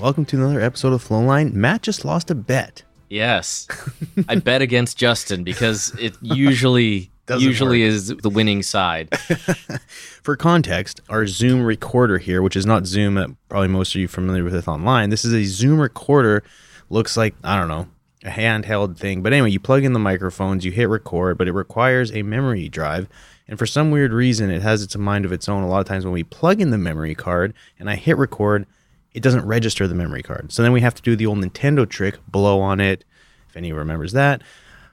Welcome to another episode of Flowline. Matt just lost a bet. Yes. I bet against Justin because it usually Doesn't usually work. is the winning side. For context, our Zoom recorder here, which is not Zoom that probably most of you are familiar with it online, this is a Zoom recorder. Looks like, I don't know, a handheld thing. But anyway, you plug in the microphones, you hit record, but it requires a memory drive. And for some weird reason, it has its mind of its own. A lot of times when we plug in the memory card and I hit record, it doesn't register the memory card. So then we have to do the old Nintendo trick, blow on it, if anyone remembers that.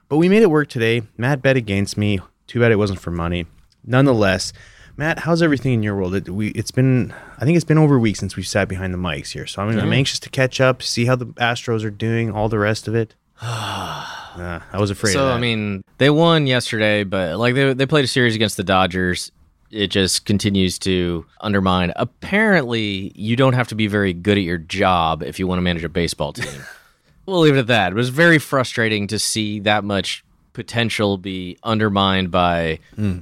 But we made it work today. Matt bet against me. Too bad it wasn't for money. Nonetheless, Matt, how's everything in your world? It, we, it's been, I think it's been over a week since we've sat behind the mics here. So I'm, I'm anxious to catch up, see how the Astros are doing, all the rest of it. Uh, I was afraid. so of that. I mean, they won yesterday, but like they they played a series against the Dodgers. It just continues to undermine. Apparently, you don't have to be very good at your job if you want to manage a baseball team. we'll leave it at that. It was very frustrating to see that much potential be undermined by hmm.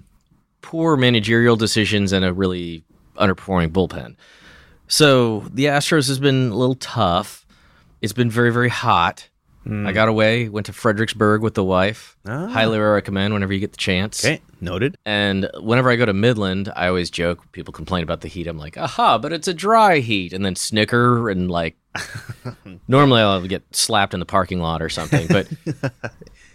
poor managerial decisions and a really underperforming bullpen. So the Astros has been a little tough. It's been very, very hot. I got away, went to Fredericksburg with the wife. Ah. Highly recommend whenever you get the chance. okay, noted. And whenever I go to Midland, I always joke. People complain about the heat. I'm like, aha, but it's a dry heat, and then snicker and like. normally, I'll get slapped in the parking lot or something, but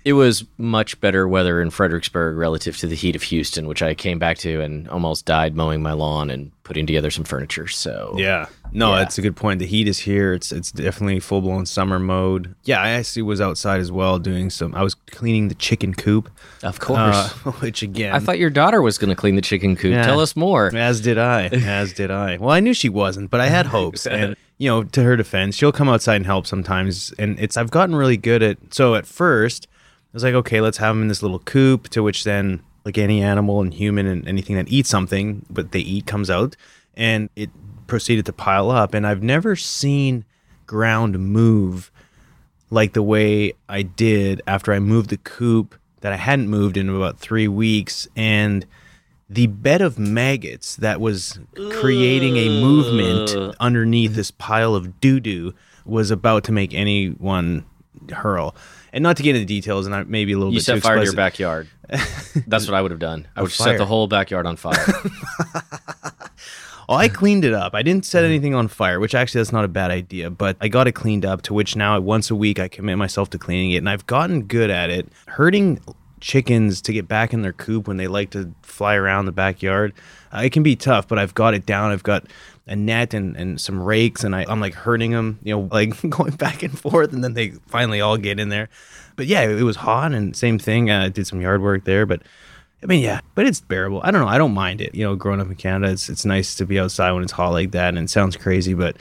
it was much better weather in Fredericksburg relative to the heat of Houston, which I came back to and almost died mowing my lawn and putting together some furniture. So Yeah. No, Yeah. that's a good point. The heat is here. It's it's definitely full blown summer mode. Yeah, I actually was outside as well doing some. I was cleaning the chicken coop, of course. uh, which again, I thought your daughter was going to clean the chicken coop. Yeah. Tell us more. As did I. As did I. Well, I knew she wasn't, but I had hopes. And you know, to her defense, she'll come outside and help sometimes. And it's I've gotten really good at. So at first, was like, okay, let's have them in this little coop. To which then, like any animal and human and anything that eats something, but they eat comes out, and it proceeded to pile up. And I've never seen ground move like the way I did after I moved the coop that I hadn't moved in about three weeks, and the bed of maggots that was creating a movement underneath this pile of doo doo was about to make anyone hurl. And not to get into details, and I maybe a little You bit too set fire to your backyard. That's what I would have done. I would have set the whole backyard on fire. Oh, I cleaned it up. I didn't set anything on fire, which actually that's not a bad idea, but I got it cleaned up to which now once a week I commit myself to cleaning it and I've gotten good at it. Hurting chickens to get back in their coop when they like to fly around the backyard, uh, it can be tough, but I've got it down. I've got a net and, and some rakes and I, I'm like hurting them, you know, like going back and forth and then they finally all get in there. But yeah, it, was hot and same thing. uh, I did some yard work there, but I mean, yeah, but it's bearable. I don't know. I don't mind it. You know, growing up in Canada, it's it's nice to be outside when it's hot like that, and it sounds crazy, but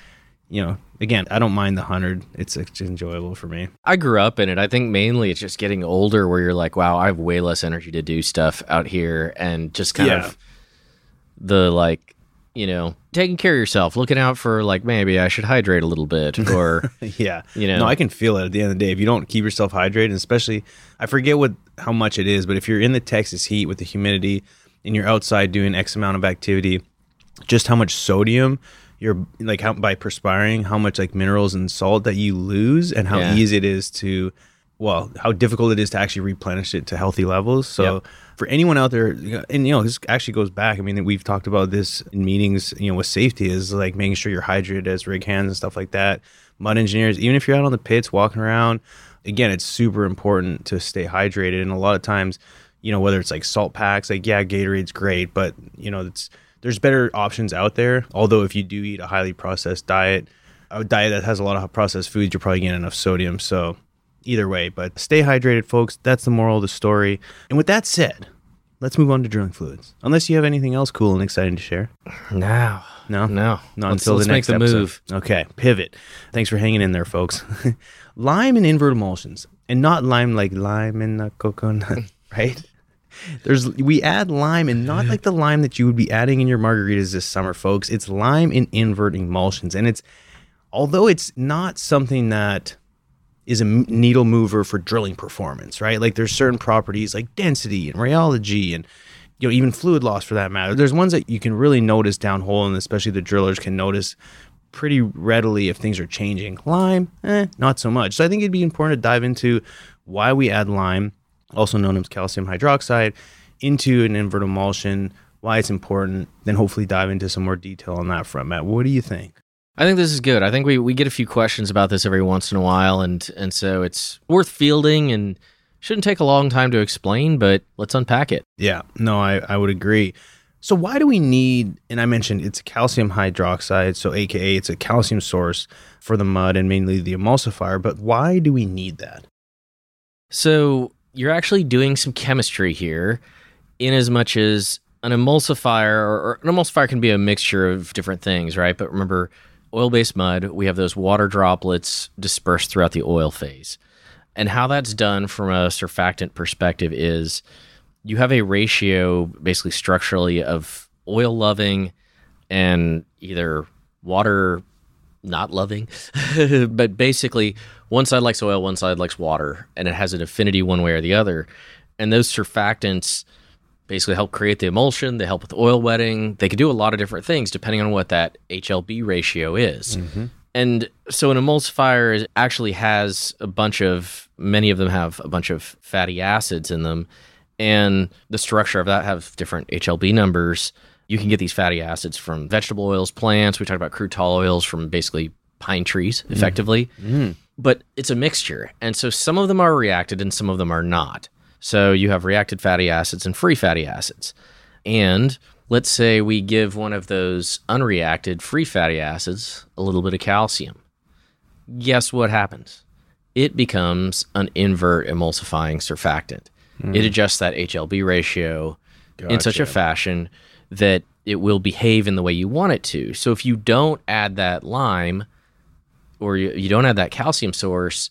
you know, again, I don't mind the hundred. It's, it's enjoyable for me. I grew up in it. I think mainly it's just getting older where you're like, wow, I have way less energy to do stuff out here and just kind Yeah. of the like, you know, taking care of yourself, looking out for like maybe I should hydrate a little bit or yeah, You know? no, I can feel it at the end of the day. If you don't keep yourself hydrated, especially, I forget what how much it is, but if you're in the Texas heat with the humidity and you're outside doing X amount of activity, just how much sodium you're like how by perspiring, how much like minerals and salt that you lose, and how Yeah. easy it is to, well, how difficult it is to actually replenish it to healthy levels. So. Yep. For anyone out there, and you know, this actually goes back. I mean, we've talked about this in meetings, you know, with safety is like making sure you're hydrated as rig hands and stuff like that. Mud engineers, even if you're out on the pits walking around, again, it's super important to stay hydrated. And a lot of times, you know, whether it's like salt packs, like yeah, Gatorade's great, but you know, it's there's better options out there. Although if you do eat a highly processed diet, a diet that has a lot of processed foods, you're probably getting enough sodium. So either way, but stay hydrated, folks. That's the moral of the story. And with that said, let's move on to drilling fluids. Unless you have anything else cool and exciting to share. No, No, no. not let's, until let's the next make the episode. move. Okay, pivot. Thanks for hanging in there, folks. lime and invert emulsions, and not lime like lime in the coconut, right? There's we add lime and not like the lime that you would be adding in your margaritas this summer, folks. It's lime in invert emulsions, and it's although it's not something that is a needle mover for drilling performance, right? Like there's certain properties like density and rheology and you know even fluid loss for that matter. There's ones that you can really notice downhole, and especially the drillers can notice pretty readily if things are changing. Lime, eh, not so much. So I think it'd be important to dive into why we add lime, also known as calcium hydroxide, into an invert emulsion, why it's important, then hopefully dive into some more detail on that front. Matt, what do you think? I think this is good. I think we, we get a few questions about this every once in a while, and and so it's worth fielding and shouldn't take a long time to explain, but let's unpack it. Yeah, no, I, I would agree. So why do we need? And I mentioned it's calcium hydroxide, so AKA it's a calcium source for the mud and mainly the emulsifier. But why do we need that? So you're actually doing some chemistry here, in as much as an emulsifier or, or an emulsifier can be a mixture of different things, right? But remember, oil-based mud, we have those water droplets dispersed throughout the oil phase. And how that's done from a surfactant perspective is you have a ratio basically structurally of oil loving and either water not loving, but basically one side likes oil, one side likes water, and it has an affinity one way or the other. And those surfactants basically help create the emulsion, they help with oil wetting. They can do a lot of different things depending on what that HLB ratio is. Mm-hmm. And so an emulsifier actually has a bunch of, many of them have a bunch of fatty acids in them. And the structure of that have different HLB numbers. You can get these fatty acids from vegetable oils, plants. We talked about crude tall oils from basically pine trees, mm-hmm. effectively. Mm-hmm. But it's a mixture. And so some of them are reacted and some of them are not. So you have reacted fatty acids and free fatty acids. And let's say we give one of those unreacted free fatty acids a little bit of calcium. Guess what happens? It becomes an invert emulsifying surfactant. Hmm. It adjusts that HLB ratio in such a fashion that it will behave in the way you want it to. So if you don't add that lime or you, you don't add that calcium source,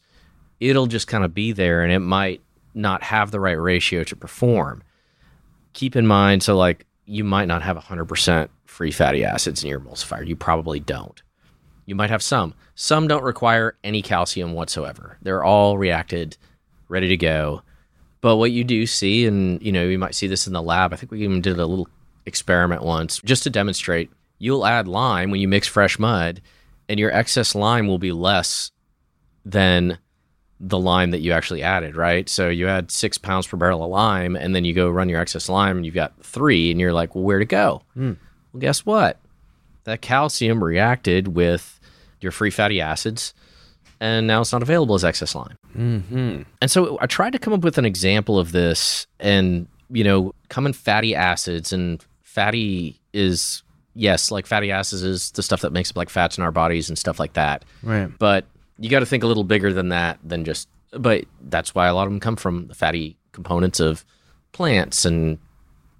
it'll just kind of be there and it might not have the right ratio to perform. Keep in mind, so like you might not have 100% free fatty acids in your emulsifier. You probably don't. You might have some. Some don't require any calcium whatsoever. They're all reacted, ready to go. But what you do see, and you know, you might see this in the lab. I think we even did a little experiment once just to demonstrate. You'll add lime when you mix fresh mud, and your excess lime will be less than the lime that you actually added, right? So you add six pounds per barrel of lime, and then you go run your excess lime, and you've got three, and you're like, well, where to go? Well, guess what? That calcium reacted with your free fatty acids, and now it's not available as excess lime. Mm-hmm. And so I tried to come up with an example of this, and you know, common fatty acids, and fatty is yes, like fatty acids is the stuff that makes up like fats in our bodies and stuff like that. Right. But you got to think a little bigger than that than just. But that's why a lot of them come from the fatty components of plants and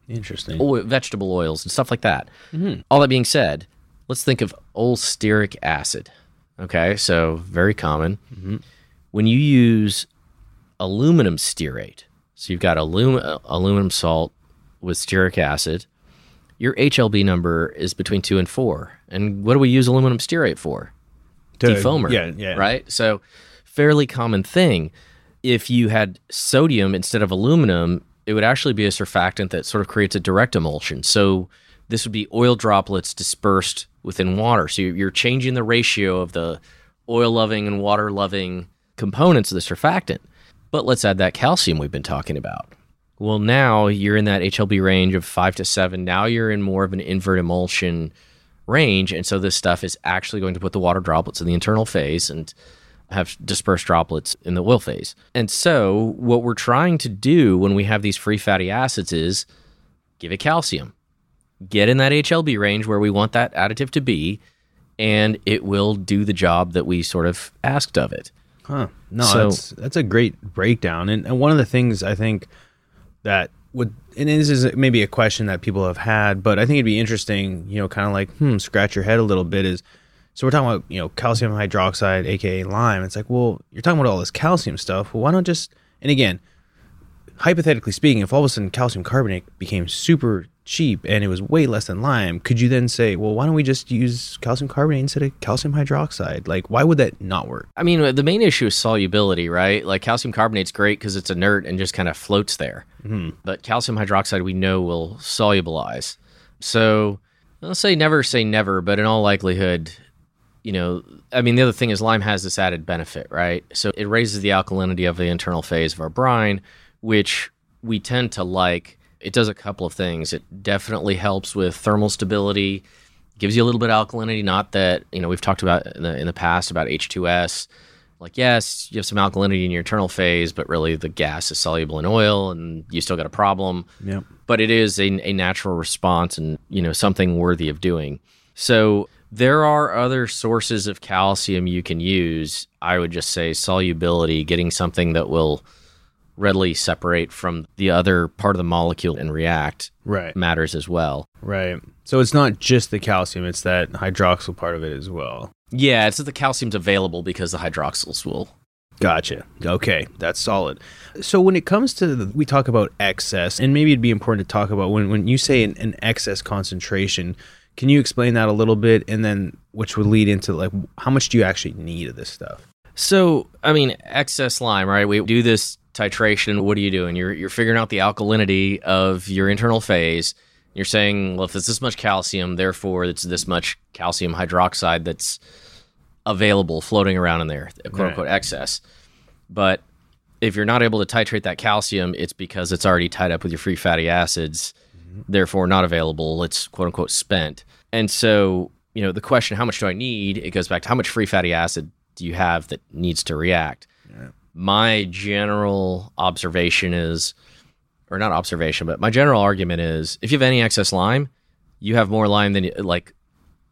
Interesting. oil, vegetable oils and stuff like that. All that being said, let's think of stearic acid. Okay, so very common. When you use aluminum stearate, so you've got alum- uh, aluminum salt with stearic acid, your HLB number is between two and four. And what do we use aluminum stearate for? To- defoamer. Yeah, yeah. Right? So, fairly common thing. If you had sodium instead of aluminum, it would actually be a surfactant that sort of creates a direct emulsion. So, this would be oil droplets dispersed within water. So, you're- you're changing the ratio of the oil loving and water loving components of the surfactant. But let's add that calcium we've been talking about. Well, now you're in that HLB range of five to seven. Now you're in more of an invert emulsion range. And so this stuff is actually going to put the water droplets in the internal phase and have dispersed droplets in the oil phase. And so what we're trying to do when we have these free fatty acids is give it calcium. Get in that HLB range where we want that additive to be, and it will do the job that we sort of asked of it. Huh. No, So- that's that's a great breakdown. And, and one of the things I think that would and this is maybe a question that people have had, but I think it'd be interesting, you know, kind of like, hmm, scratch your head a little bit is so we're talking about, you know, calcium hydroxide, aka lime. It's like, well, you're talking about all this calcium stuff. Well, why not just and again, hypothetically speaking, if all of a sudden calcium carbonate became super cheap and it was way less than lime, could you then say, well, why don't we just use calcium carbonate instead of calcium hydroxide? Like, why would that not work? I mean, the main issue is solubility, right? Like calcium carbonate's great because it's inert and just kind of floats there. Mm-hmm. But calcium hydroxide, we know, will solubilize. So let's say never say never, but in all likelihood, you know, I mean, the other thing is lime has this added benefit, right? So it raises the alkalinity of the internal phase of our brine, which we tend to like. It does a couple of things. It definitely helps with thermal stability, gives you a little bit of alkalinity. Not that, you know, we've talked about in the, in the past about H2S. Like, yes, you have some alkalinity in your internal phase, but really the gas is soluble in oil and you still got a problem. Yep. But it is a, a natural response and, you know, something worthy of doing. So there are other sources of calcium you can use. I would just say solubility, getting something that will readily separate from the other part of the molecule and react Right. matters as well. Right. So it's not just the calcium, it's that hydroxyl part of it as well. Yeah, it's that the calcium's available because the hydroxyls will. Gotcha. Okay, that's solid. So when it comes to the, we talk about excess, and maybe it'd be important to talk about when when you say an, an excess concentration. Can you explain that a little bit, and then which would lead into like how much do you actually need of this stuff? So, I mean, excess lime, right? We do this titration. What are you doing? You're you're figuring out the alkalinity of your internal phase. You're saying, well, if it's this much calcium, therefore it's this much calcium hydroxide that's available floating around in there, quote Right. unquote excess. But if you're not able to titrate that calcium, it's because it's already tied up with your free fatty acids, mm-hmm. therefore not available. It's quote unquote spent. And so, you know, the question, how much do I need? It goes back to how much free fatty acid do you have that needs to react? My general observation is, or not observation, but my general argument is if you have any excess lime, you have more lime than like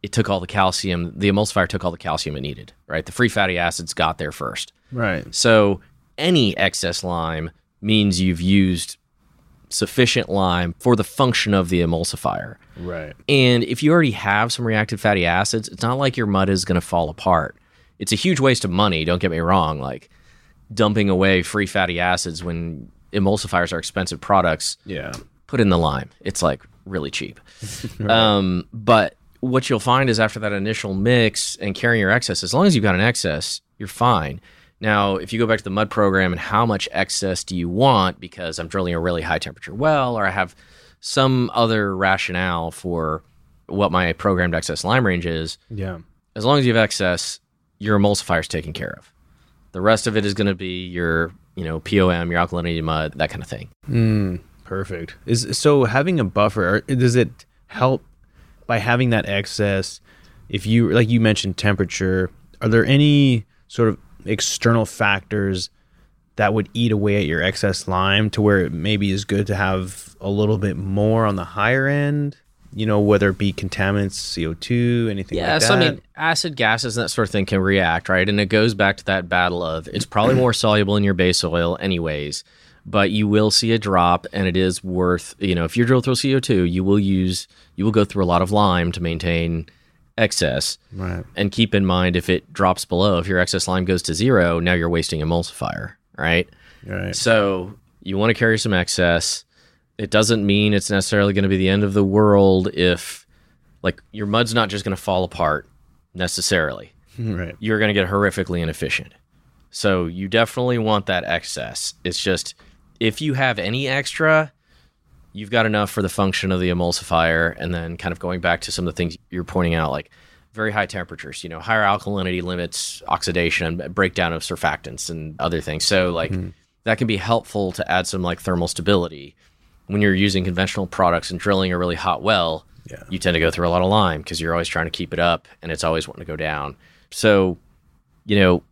it took all the calcium, the emulsifier took all the calcium it needed, right? The free fatty acids got there first. Right. So any excess lime means you've used sufficient lime for the function of the emulsifier. Right. And if you already have some reactive fatty acids, it's not like your mud is going to fall apart. It's a huge waste of money, don't get me wrong, like dumping away free fatty acids when emulsifiers are expensive products Yeah. put in the lime. It's like really cheap. um, but what you'll find is after that initial mix and carrying your excess, as long as you've got an excess, you're fine. Now, if you go back to the mud program and how much excess do you want because I'm drilling a really high temperature well or I have some other rationale for what my programmed excess lime range is, Yeah. as long as you have excess, your emulsifier is taken care of. The rest of it is going to be your, you know, POM, your alkalinity mud, that kind of thing. Mm, perfect. Is so having a buffer does it help by having that excess? If you like you mentioned temperature, are there any sort of external factors that would eat away at your excess lime to where it maybe is good to have a little bit more on the higher end? You know, whether it be contaminants, CO two, anything Yeah, like that. so I mean, acid gases and that sort of thing can react, right? And it goes back to that battle of it's probably more soluble in your base oil, anyways. But you will see a drop, and it is worth you know if you drill through CO two, you will use you will go through a lot of lime to maintain excess. right. And keep in mind if it drops below, if your excess lime goes to zero, now you're wasting emulsifier, right? Right. So you want to carry some excess. It doesn't mean it's necessarily going to be the end of the world if, like, your mud's not just going to fall apart necessarily. Right. You're going to get horrifically inefficient. So you definitely want that excess. It's just if you have any extra, you've got enough for the function of the emulsifier. And then, kind of going back to some of the things you're pointing out, like very high temperatures, you know, higher alkalinity limits oxidation and breakdown of surfactants and other things. So, like, hmm. that can be helpful to add some like thermal stability. When you're using conventional products and drilling a really hot well, Yeah. you tend to go through a lot of lime because you're always trying to keep it up and it's always wanting to go down. So, you know,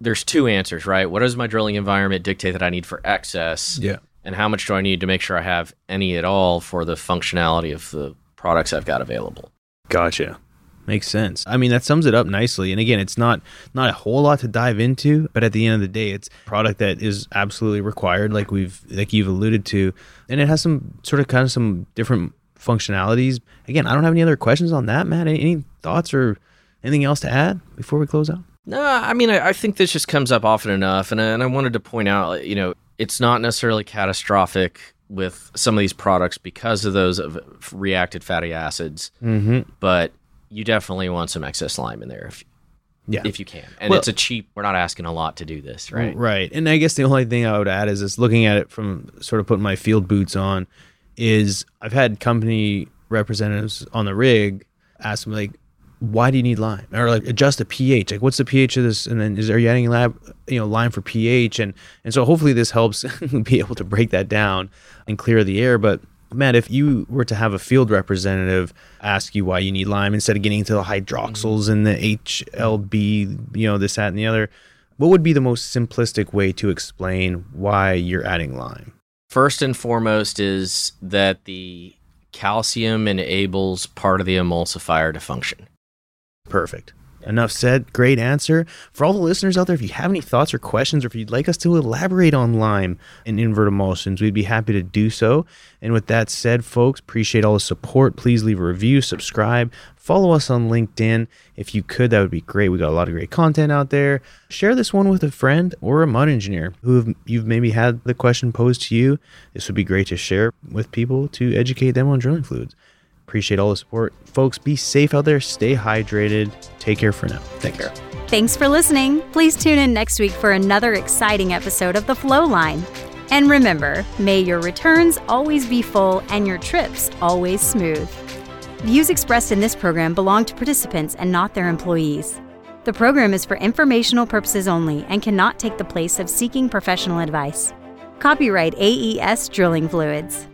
there's two answers, right? What does my drilling environment dictate that I need for excess? Yeah. And how much do I need to make sure I have any at all for the functionality of the products I've got available? Gotcha. Makes sense. I mean, that sums it up nicely. And again, it's not not a whole lot to dive into, but at the end of the day, it's a product that is absolutely required, like we've like you've alluded to, and it has some sort of kind of some different functionalities. Again, I don't have any other questions on that, Matt. Any, any thoughts or anything else to add before we close out? No, I mean, I, I think this just comes up often enough, and and I wanted to point out, you know, it's not necessarily catastrophic with some of these products because of those of reacted fatty acids, Mm-hmm. but you definitely want some excess lime in there if Yeah. if you can. And Well- it's a cheap. We're not asking a lot to do this, right? Right. And I guess the only thing I would add is just looking at it from sort of putting my field boots on is I've had company representatives on the rig ask me like, why do you need lime? Or like adjust the pH. Like what's the pH of this? And then is are you adding lab you know, lime for pH? And and so hopefully this helps be able to break that down and clear the air. But Matt, if you were to have a field representative ask you why you need lime instead of getting into the hydroxyls and the HLB, you know, this, that, and the other, what would be the most simplistic way to explain why you're adding lime? First and foremost is that the calcium enables part of the emulsifier to function. Perfect. Enough said. Great answer. For all the listeners out there, if you have any thoughts or questions, or if you'd like us to elaborate on lime and invert emulsions, we'd be happy to do so. And with that said, folks, appreciate all the support. Please leave a review, subscribe, follow us on LinkedIn. If you could, that would be great. We got a lot of great content out there. Share this one with a friend or a mud engineer who you've maybe had the question posed to you. This would be great to share with people to educate them on drilling fluids. Appreciate all the support. Folks, be safe out there. Stay hydrated. Take care for now. Take care. Thanks for listening. Please tune in next week for another exciting episode of The Flow Line. And remember, may your returns always be full and your trips always smooth. Views expressed in this program belong to participants and not their employees. The program is for informational purposes only and cannot take the place of seeking professional advice. Copyright AES Drilling Fluids.